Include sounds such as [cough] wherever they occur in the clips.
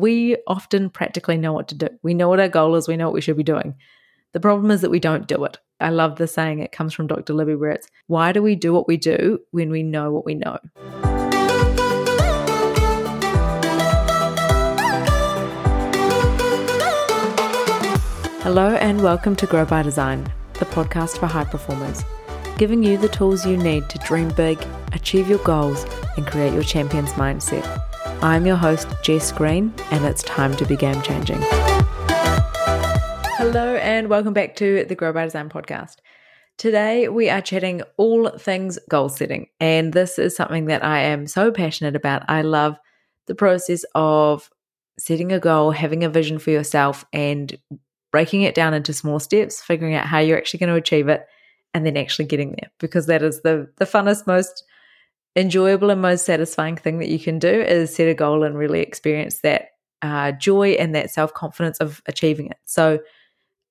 we often practically know what to do. We know what our goal is, we know what we should be doing. The problem is that we don't do it. I love the saying, it comes from Dr. Libby, where it's why do we do what we do when we know what we know? Hello, and welcome to Grow by Design, the podcast for high performers, giving you the tools you need to dream big, achieve your goals, and create your champion's mindset. I'm your host, Jess Green, and it's time to be game changing. Hello, and welcome back to the Grow by Design podcast. Today, we are chatting all things goal setting, and this is something that I am so passionate about. I love the process of setting a goal, having a vision for yourself, and breaking it down into small steps, figuring out how you're actually going to achieve it, and then actually getting there because that is the the funnest, most enjoyable and most satisfying thing that you can do is set a goal and really experience that uh, joy and that self confidence of achieving it. So,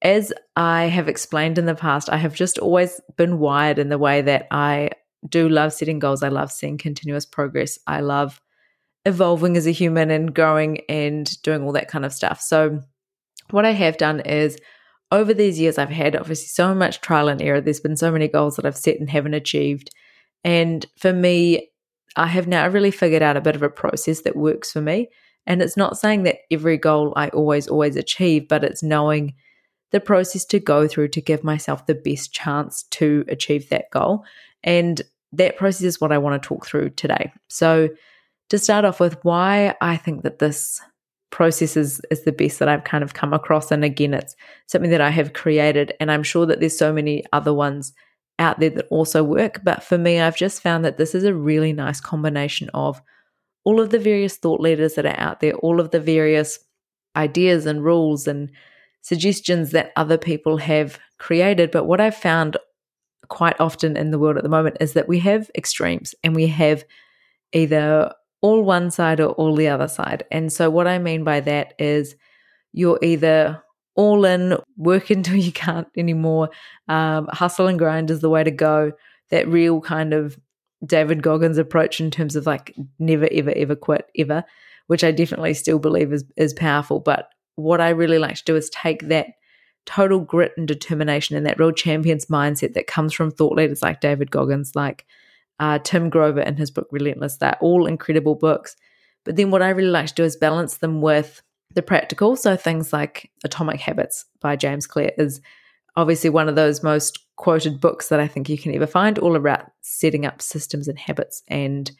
as I have explained in the past, I have just always been wired in the way that I do love setting goals. I love seeing continuous progress. I love evolving as a human and growing and doing all that kind of stuff. So, what I have done is over these years, I've had obviously so much trial and error. There's been so many goals that I've set and haven't achieved. And for me, I have now really figured out a bit of a process that works for me. And it's not saying that every goal I always, always achieve, but it's knowing the process to go through to give myself the best chance to achieve that goal. And that process is what I want to talk through today. So, to start off with, why I think that this process is, is the best that I've kind of come across. And again, it's something that I have created. And I'm sure that there's so many other ones out there that also work. But for me, I've just found that this is a really nice combination of all of the various thought leaders that are out there, all of the various ideas and rules and suggestions that other people have created. But what I've found quite often in the world at the moment is that we have extremes and we have either all one side or all the other side. And so, what I mean by that is you're either all in, work [laughs] until you can't anymore. Um, hustle and grind is the way to go. That real kind of David Goggins approach in terms of like never, ever, ever quit, ever, which I definitely still believe is, is powerful. But what I really like to do is take that total grit and determination and that real champion's mindset that comes from thought leaders like David Goggins, like uh, Tim Grover in his book Relentless. They're all incredible books. But then what I really like to do is balance them with the practical. So things like Atomic Habits by James Clear is obviously one of those most quoted books that I think you can ever find, all about setting up systems and habits and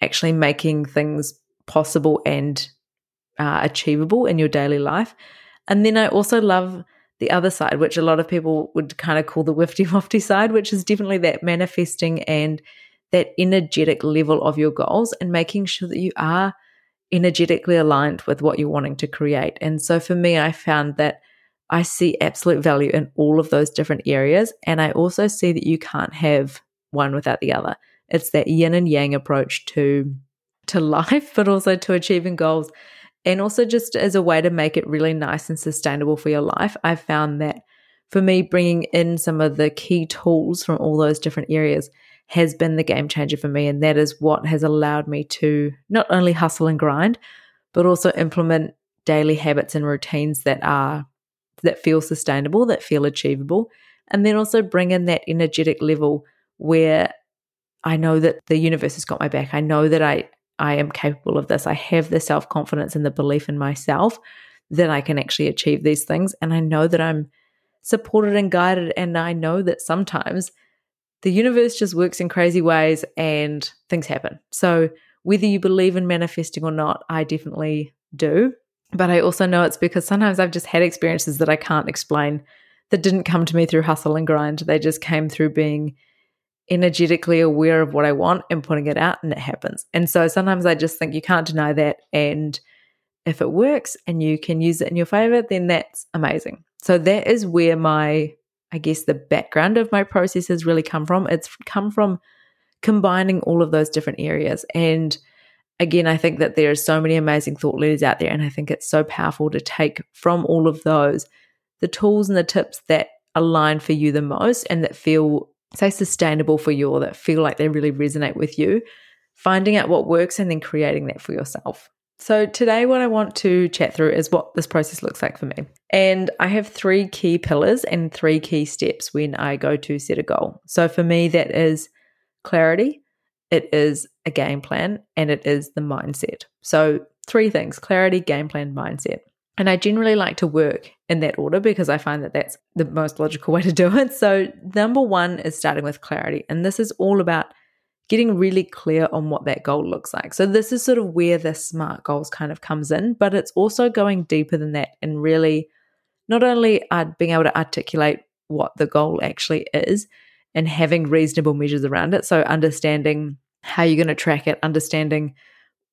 actually making things possible and uh, achievable in your daily life. And then I also love the other side, which a lot of people would kind of call the wifty [laughs] wafty side, which is definitely that manifesting and that energetic level of your goals and making sure that you are energetically aligned with what you're wanting to create. And so for me, I found that I see absolute value in all of those different areas. And I also see that you can't have one without the other. It's that yin and yang approach to to [laughs] life, but also to achieving goals. And also just as a way to make it really nice and sustainable for your life. I found that for me, bringing in some of the key tools from all those different areas has been the game changer for me. And that is what has allowed me to not only hustle and grind, but also implement daily habits and routines that are that feel sustainable, that feel achievable, and then also bring in that energetic level where I know that the universe has got my back. I know that I I am capable of this. I have the self-confidence and the belief in myself that I can actually achieve these things and I know that I'm supported and guided and I know that sometimes the universe just works in crazy ways and things happen. So, whether you believe in manifesting or not, I definitely do. But I also know it's because sometimes I've just had experiences that I can't explain that didn't come to me through hustle and grind. They just came through being energetically aware of what I want and putting it out, and it happens. And so sometimes I just think you can't deny that. And if it works and you can use it in your favor, then that's amazing. So that is where my I guess the background of my process has really come from. It's come from combining all of those different areas. And again, I think that there are so many amazing thought leaders out there. And I think it's so powerful to take from all of those the tools and the tips that align for you the most and that feel, say, sustainable for you or that feel like they really resonate with you, finding out what works and then creating that for yourself. So, today, what I want to chat through is what this process looks like for me. And I have three key pillars and three key steps when I go to set a goal. So, for me, that is clarity, it is a game plan, and it is the mindset. So, three things clarity, game plan, mindset. And I generally like to work in that order because I find that that's the most logical [laughs] way to do it. So, number one is starting with clarity. And this is all about getting really clear on what that goal looks like. So, this is sort of where the SMART goals kind of comes in, but it's also going deeper than that and really not only being able to articulate what the goal actually is and having reasonable measures around it. So, understanding how you're going to track it, understanding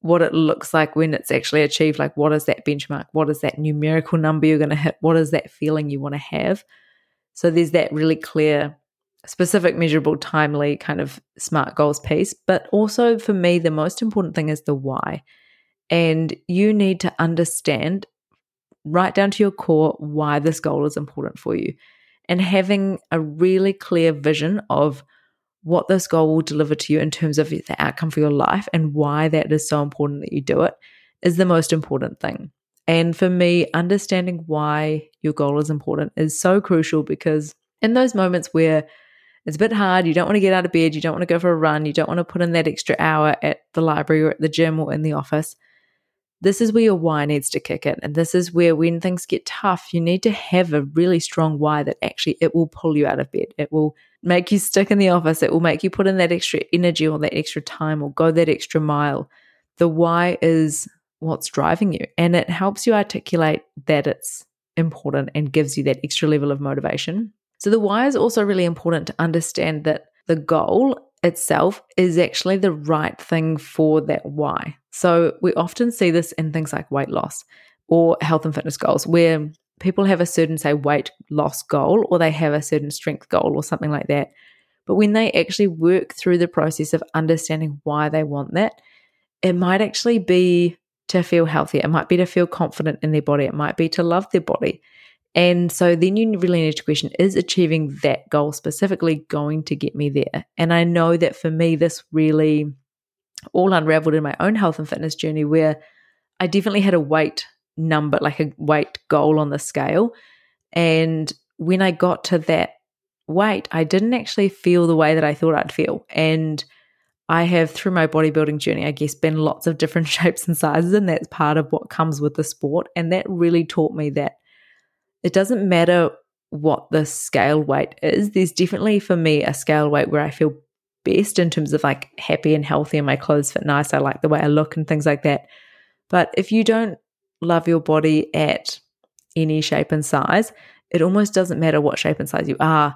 what it looks like when it's actually achieved. Like, what is that benchmark? What is that numerical number you're going to hit? What is that feeling you want to have? So, there's that really clear specific, measurable, timely kind of smart goals piece. But also for me, the most important thing is the why. And you need to understand right down to your core why this goal is important for you. And having a really clear vision of what this goal will deliver to you in terms of the outcome for your life and why that is so important that you do it is the most important thing. And for me, understanding why your goal is important is so crucial because in those moments where it's a bit hard. You don't want to get out of bed. You don't want to go for a run. You don't want to put in that extra hour at the library or at the gym or in the office. This is where your why needs to kick in. And this is where, when things get tough, you need to have a really strong why that actually it will pull you out of bed. It will make you stick in the office. It will make you put in that extra energy or that extra time or go that extra mile. The why is what's driving you. And it helps you articulate that it's important and gives you that extra level of motivation. So the why is also really important to understand that the goal itself is actually the right thing for that why. So we often see this in things like weight loss or health and fitness goals where people have a certain say weight loss goal or they have a certain strength goal or something like that. But when they actually work through the process of understanding why they want that, it might actually be to feel healthier. It might be to feel confident in their body. It might be to love their body. And so then you really need to question is achieving that goal specifically going to get me there? And I know that for me, this really all unraveled in my own health and fitness journey where I definitely had a weight number, like a weight goal on the scale. And when I got to that weight, I didn't actually feel the way that I thought I'd feel. And I have, through my bodybuilding journey, I guess, been lots of different [laughs] shapes and sizes, and that's part of what comes with the sport. And that really taught me that it doesn't matter what the scale weight is. There's definitely for me a scale weight where I feel best in terms of like happy and healthy and my clothes fit nice. I like the way I look and things like that. But if you don't love your body at any shape and size, it almost doesn't matter what shape and size you are.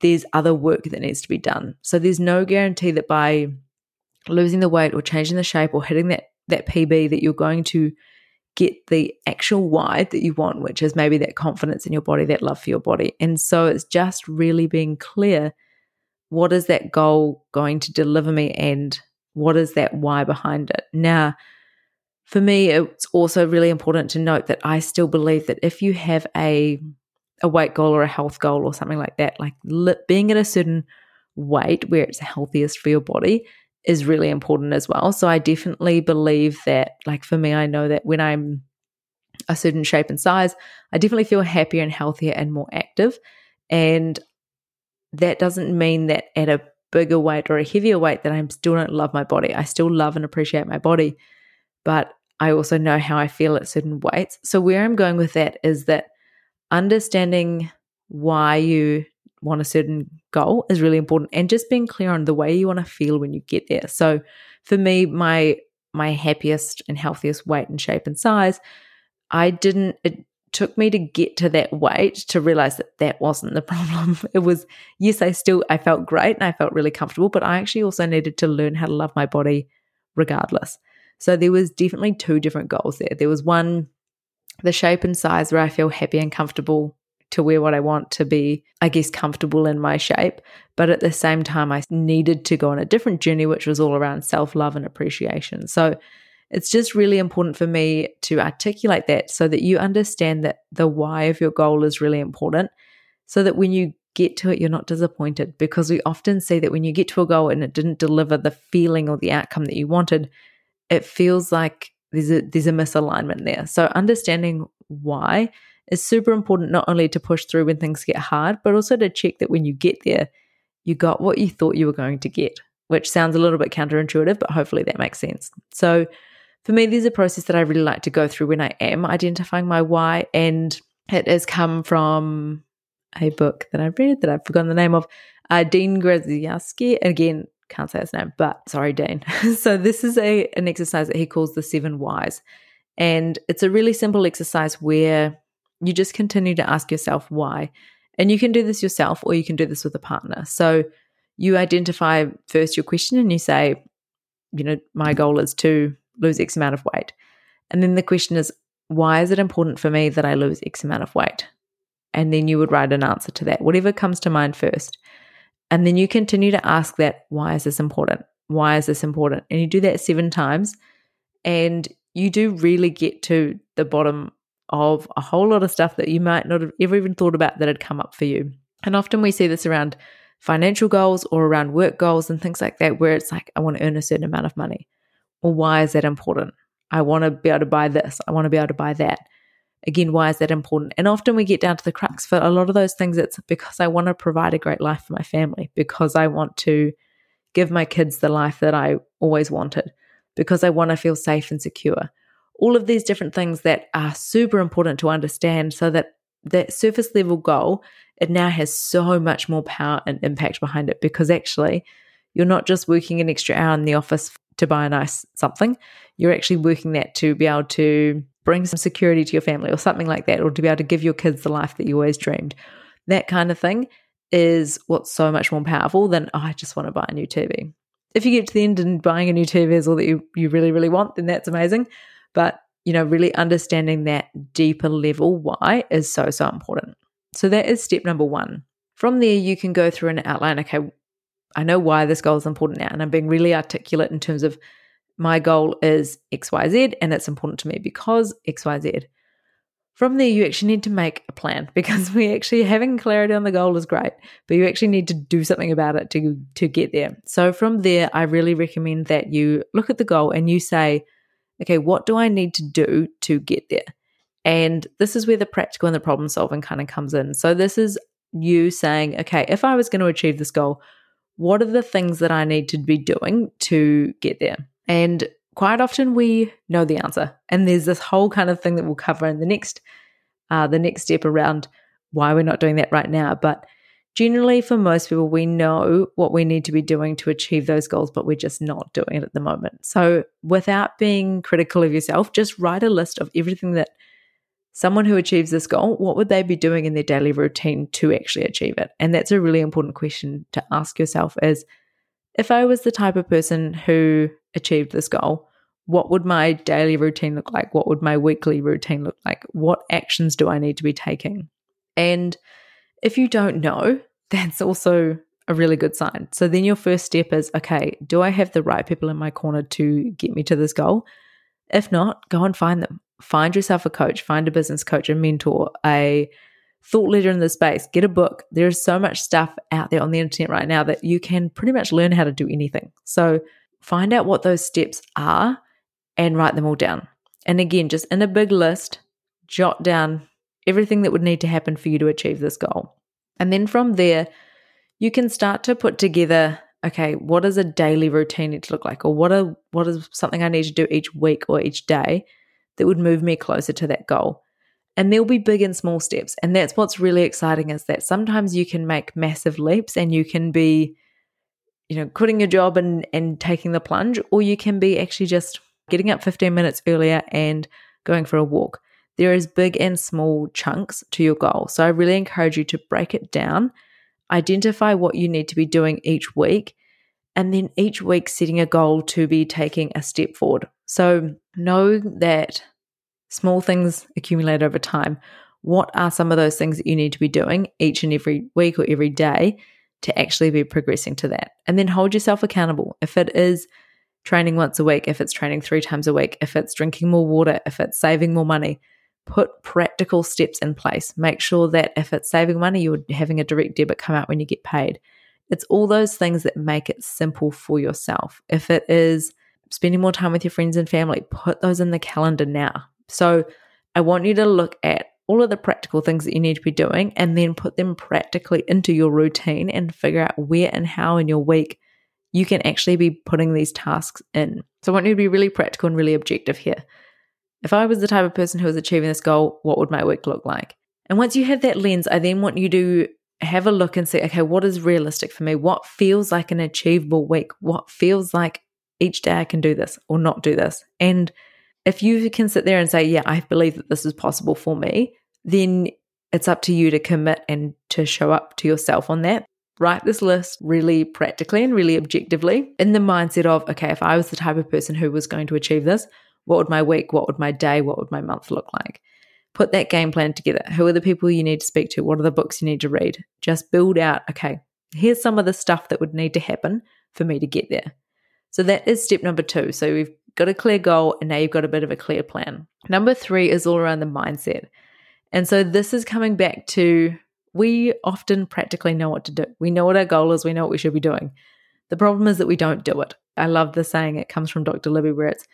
There's other work that needs to be done. So there's no guarantee that by losing the weight or changing the shape or hitting that that PB that you're going to get the actual why that you want, which is maybe that confidence in your body, that love for your body. And so it's just really being clear what is that goal going to deliver me and what is that why behind it. Now, for me, it's also really important to note that I still believe that if you have a a weight goal or a health goal or something like that, like li- being at a certain weight where it's healthiest for your body, is really important as well. So I definitely believe that, like for me, I know that when I'm a certain shape and size, I definitely feel happier and healthier and more active. And that doesn't mean that at a bigger weight or a heavier weight that I still don't love my body. I still love and appreciate my body, but I also know how I feel at certain weights. So where I'm going with that is that understanding why you want a certain goal is really important and just being clear on the way you want to feel when you get there. So for me, my my happiest and healthiest weight and shape and size, I didn't it took me to get to that weight to realize that that wasn't the [laughs] problem. It was yes, I still I felt great and I felt really comfortable, but I actually also needed to learn how to love my body regardless. So there was definitely two different goals there. There was one the shape and size where I feel happy and comfortable to wear what I want to be, I guess, comfortable in my shape. But at the same time, I needed to go on a different journey, which was all around self love and appreciation. So it's just really important for me to articulate that so that you understand that the why of your goal is really important. So that when you get to it, you're not disappointed because we often see that when you get to a goal and it didn't deliver the feeling or the outcome that you wanted, it feels like there's a there's a misalignment there. So understanding why is super important not only to push through when things get hard, but also to check that when you get there, you got what you thought you were going to get, which sounds a little bit counterintuitive, but hopefully that makes sense. So for me, there's a process that I really like to go through when I am identifying my why. And it has come from a book that I read that I've forgotten the name of, uh, Dean Graziosi. Again, can't say his name, but sorry, Dean. [laughs] so this is a an exercise that he calls the seven whys. And it's a really simple exercise where you just continue to ask yourself why. And you can do this yourself or you can do this with a partner. So you identify first your question and you say, you know, my goal is to lose X amount of weight. And then the question is, why is it important for me that I lose X amount of weight? And then you would write an answer to that, whatever comes to mind first. And then you continue to ask that, why is this important? Why is this important? And you do that seven times. And you do really get to the bottom of a whole lot of stuff that you might not have ever even thought about that had come up for you. And often we see this around financial goals or around work goals and things like that, where it's like, I want to earn a certain amount of money. Well, why is that important? I want to be able to buy this. I want to be able to buy that. Again, why is that important? And often we get down to the crux for a lot of those things. It's because I want to provide a great life for my family, because I want to give my kids the life that I always wanted, because I want to feel safe and secure all of these different things that are super important to understand so that that surface level goal it now has so much more power and impact behind it because actually you're not just working an extra hour in the office to buy a nice something you're actually working that to be able to bring some security to your family or something like that or to be able to give your kids the life that you always dreamed. That kind of thing is what's so much more powerful than oh, i just want to buy a new tv if you get to the end and buying a new tv is all that you, you really really want then that's amazing but, you know, really understanding that deeper level why is so, so important. So that is step number one. From there, you can go through and outline, okay, I know why this goal is important now. And I'm being really articulate in terms of my goal is XYZ and it's important to me because XYZ. From there, you actually need to make a plan [laughs] because we actually having clarity on the goal is great, but you actually need to do something about it to, to get there. So from there, I really recommend that you look at the goal and you say, okay, what do I need to do to get there? And this is where the practical and the problem solving kind of comes in. So, this is you saying, okay, if I was going to achieve this goal, what are the things that I need to be doing to get there? And quite often we know the answer. And there's this whole kind of thing that we'll cover in the next uh, the next step around why we're not doing that right now. But generally for most people we know what we need to be doing to achieve those goals but we're just not doing it at the moment. So without being critical of yourself just write a list of everything that someone who achieves this goal what would they be doing in their daily routine to actually achieve it? And that's a really important question to ask yourself is if i was the type of person who achieved this goal what would my daily routine look like? What would my weekly routine look like? What actions do i need to be taking? And if you don't know, [laughs] that's also a really good sign. So then your first step is okay, do I have the right people in my corner to get me to this goal? If not, go and find them. Find yourself a coach, find a business coach, a mentor, a thought leader in the space, get a book. There's so much stuff out there on the internet right now that you can pretty much learn how to do anything. So find out what those steps are and write them all down. And again, just in a big list, jot down everything that would need to happen for you to achieve this goal. And then from there, you can start to put together okay, what does a daily routine need to look like? Or what are what is something I need to do each week or each day that would move me closer to that goal? And there'll be big and small steps. And that's what's really exciting is that sometimes you can make massive leaps and you can be, you know, quitting your job and, and taking the plunge, or you can be actually just getting up 15 minutes earlier and going for a walk. There is big and small chunks to your goal. So I really encourage you to break it down, identify what you need to be doing each week, and then each week setting a goal to be taking a step forward. So know that small things accumulate over time. What are some of those things that you need to be doing each and every week or every day to actually be progressing to that? And then hold yourself accountable. If it is training once a week, if it's training three times a week, if it's drinking more water, if it's saving more money, put practical steps in place. Make sure that if it's saving money, you're having a direct debit come out when you get paid. It's all those things that make it simple for yourself. If it is spending more time with your friends and family, put those in the calendar now. So I want you to look at all of the practical things that you need to be doing and then put them practically into your routine and figure out where and how in your week you can actually be putting these tasks in. So I want you to be really practical and really objective here. If I was the type of person who was achieving this goal, what would my week look like? And once you have that lens, I then want you to have a look and say, okay, what is realistic for me? What feels like an achievable week? What feels like each day I can do this or not do this? And if you can sit there and say, yeah, I believe that this is possible for me, then it's up to you to commit and to show up to yourself on that. Write this list really practically and really objectively in the mindset of, okay, if I was the type of person who was going to achieve this, what would my week, what would my day, what would my month look like? Put that game plan together. Who are the people you need to speak to? What are the books you need to read? Just build out, okay, here's some of the stuff that would need to happen for me to get there. So that is step number two. So we've got a clear goal and now you've got a bit of a clear plan. Number three is all around the mindset. And so this is coming back to we often practically know what to do. We know what our goal is, we know what we should be doing. The problem is that we don't do it. I love the saying, it comes from Dr. Libby, where it's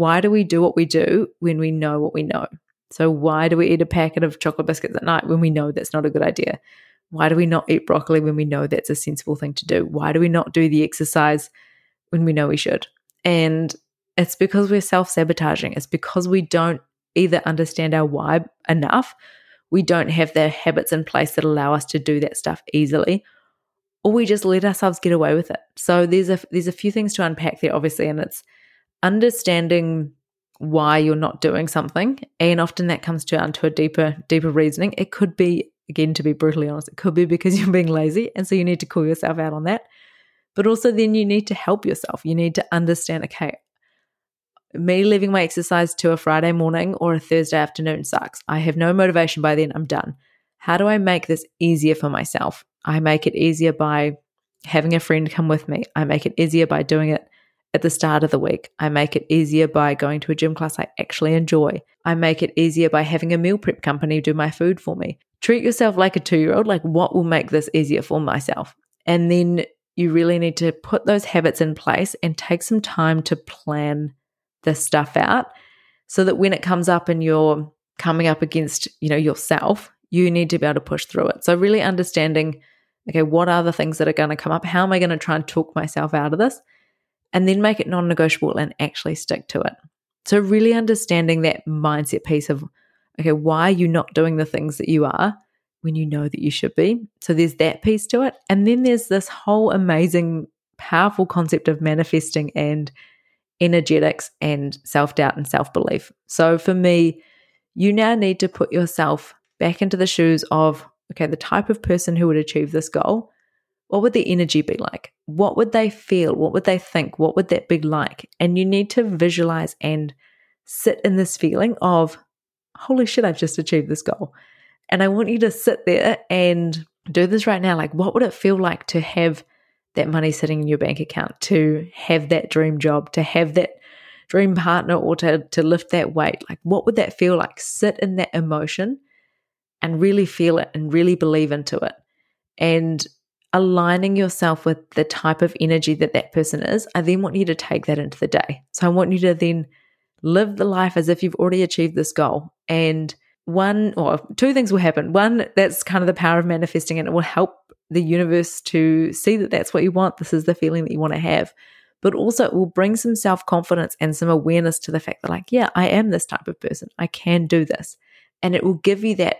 why do we do what we do when we know what we know? So, why do we eat a packet of chocolate biscuits at night when we know that's not a good idea? Why do we not eat broccoli when we know that's a sensible thing to do? Why do we not do the exercise when we know we should? And it's because we're self sabotaging. It's because we don't either understand our why enough, we don't have the habits in place that allow us to do that stuff easily, or we just let ourselves get away with it. So there's a there's a few things to unpack there, obviously, and it's understanding why you're not doing something, and often that comes down to a deeper deeper reasoning. It could be again, to be brutally honest, it could be because [laughs] you're being lazy, and so you need to call yourself out on that. But also, then you need to help yourself. You need to understand, okay, me leaving my exercise to a Friday morning or a Thursday afternoon sucks. I have no motivation by then, I'm done. How do I make this easier for myself? I make it easier by having a friend come with me. I make it easier by doing it at the start of the week. I make it easier by going to a gym class I actually enjoy. I make it easier by having a meal prep company do my food for me. Treat yourself like a two year old, like what will make this easier for myself? And then you really need to put those habits in place and take some time to plan this stuff out so that when it comes up and you're coming up against, you know, yourself, you need to be able to push through it. So really understanding, okay, what are the things that are going to come up? How am I going to try and talk myself out of this? And then make it non-negotiable and actually stick to it. So really understanding that mindset piece of, okay, why are you not doing the things that you are when you know that you should be? So there's that piece to it. And then there's this whole amazing, powerful concept of manifesting and energetics and self doubt and self belief. So for me, you now need to put yourself back into the shoes of, okay, the type of person who would achieve this goal. What would the energy be like? What would they feel? What would they think? What would that be like? And you need to visualize and sit in this feeling of, holy shit, I've just achieved this goal. And I want you to sit there and do this right now. Like, what would it feel like to have that money sitting in your bank account, to have that dream job, to have that dream partner, or to, to lift that weight? Like, what would that feel like? Sit in that emotion and really feel it and really believe into it. And aligning yourself with the type of energy that that person is, I then want you to take that into the day. So I want you to then live the life as if you've already achieved this goal. And one or two things will happen. One, that's kind of the power of manifesting, and it will help the universe to see that that's what you want. This is the feeling that you want to have. But also, it will bring some self confidence and some awareness to the fact that, like, yeah, I am this type of person. I can do this. And it will give you that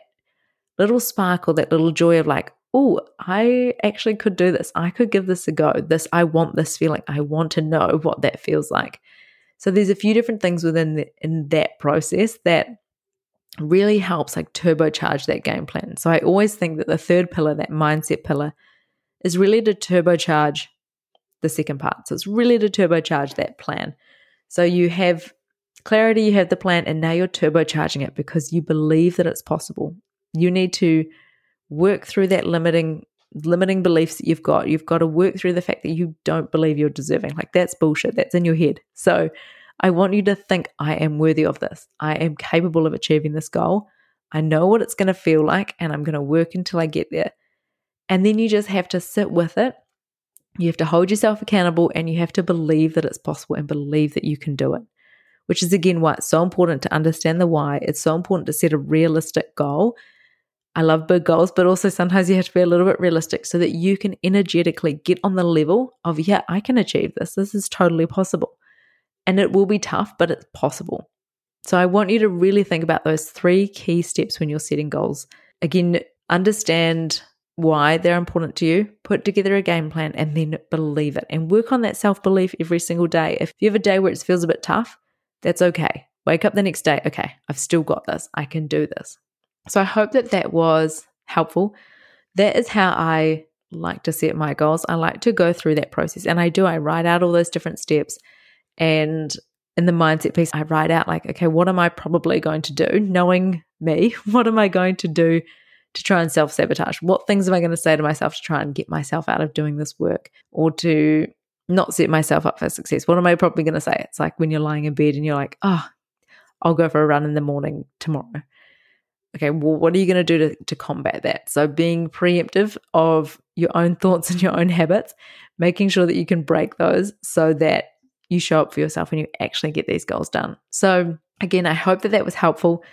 little sparkle, that little joy of, like, oh, I actually could do this. I could give this a go. This, I want this feeling. I want to know what that feels like. So there's a few different things within the, in that process that really helps like turbocharge that game plan. So I always think that the third pillar, that mindset pillar, is really to turbocharge the second part. So it's really to turbocharge that plan. So you have clarity, you have the plan, and now you're turbocharging it because you believe that it's possible. You need to work through that limiting limiting beliefs that you've got. You've got to work through the fact that you don't believe you're deserving. Like that's bullshit. That's in your head. So I want you to think, I am worthy of this. I am capable of achieving this goal. I know what it's going to feel like, and I'm going to work until I get there. And then you just have to sit with it You have to hold yourself accountable and you have to believe that it's possible and believe that you can do it. Which is again why it's so important to understand the why. It's so important to set a realistic goal. I love big goals, but also sometimes you have to be a little bit realistic so that you can energetically get on the level of, yeah, I can achieve this. This is totally possible. And it will be tough, but it's possible. So I want you to really think about those three key steps when you're setting goals. Again, understand why they're important to you, put together a game plan, and then believe it and work on that self belief every single day. If you have a day where it feels a bit tough, that's okay. Wake up the next day, okay, I've still got this. I can do this. So I hope that that was helpful. That is how I like to set my goals. I like to go through that process and I do. I write out all those different steps. And in the mindset piece, I write out, like, okay, what am I probably going to do? Knowing me, [laughs] what am I going to do to try and self sabotage? What things am I going to say to myself to try and get myself out of doing this work or to not set myself up for success? What am I probably going to say? It's like when you're lying in bed and you're like, oh, I'll go for a run in the morning tomorrow. Okay, well, what are you going to do to, combat that? So, being preemptive of your own thoughts [laughs] and your own habits, making sure that you can break those so that you show up for yourself and you actually get these goals done. So, again, I hope that that was helpful.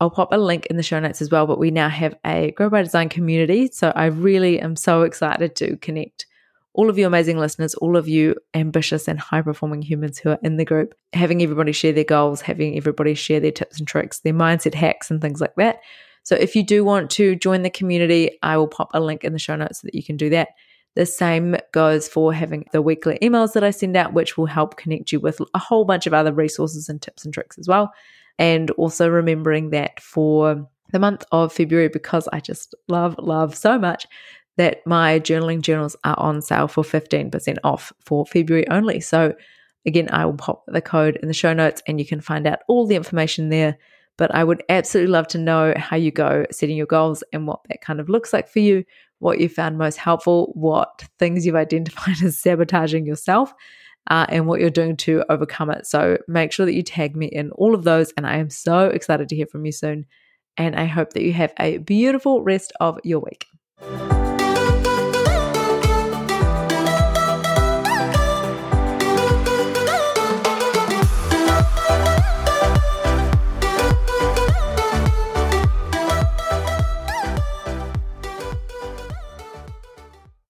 I'll pop a link in the show notes as well. But we now have a Grow by Design community. So I really am so excited to connect all of you amazing listeners, all of you ambitious and high performing humans who are in the group, having everybody share their goals, having everybody share their tips and tricks, their mindset hacks, and things like that. So if you do want to join the community, I will pop a link in the show notes so that you can do that. The same goes for having the weekly emails that I send out, which will help connect you with a whole bunch of other resources and tips and tricks as well. And also remembering that for the month of February, because I just love, love so much, that my journaling journals are on sale for 15% off for February only. So, again, I will pop the code in the show notes and you can find out all the information there. But I would absolutely love to know how you go setting your goals and what that kind of looks like for you, what you found most helpful, what things you've identified [laughs] as sabotaging yourself, uh, and what you're doing to overcome it. So make sure that you tag me in all of those. And I am so excited to hear from you soon. And I hope that you have a beautiful rest of your week.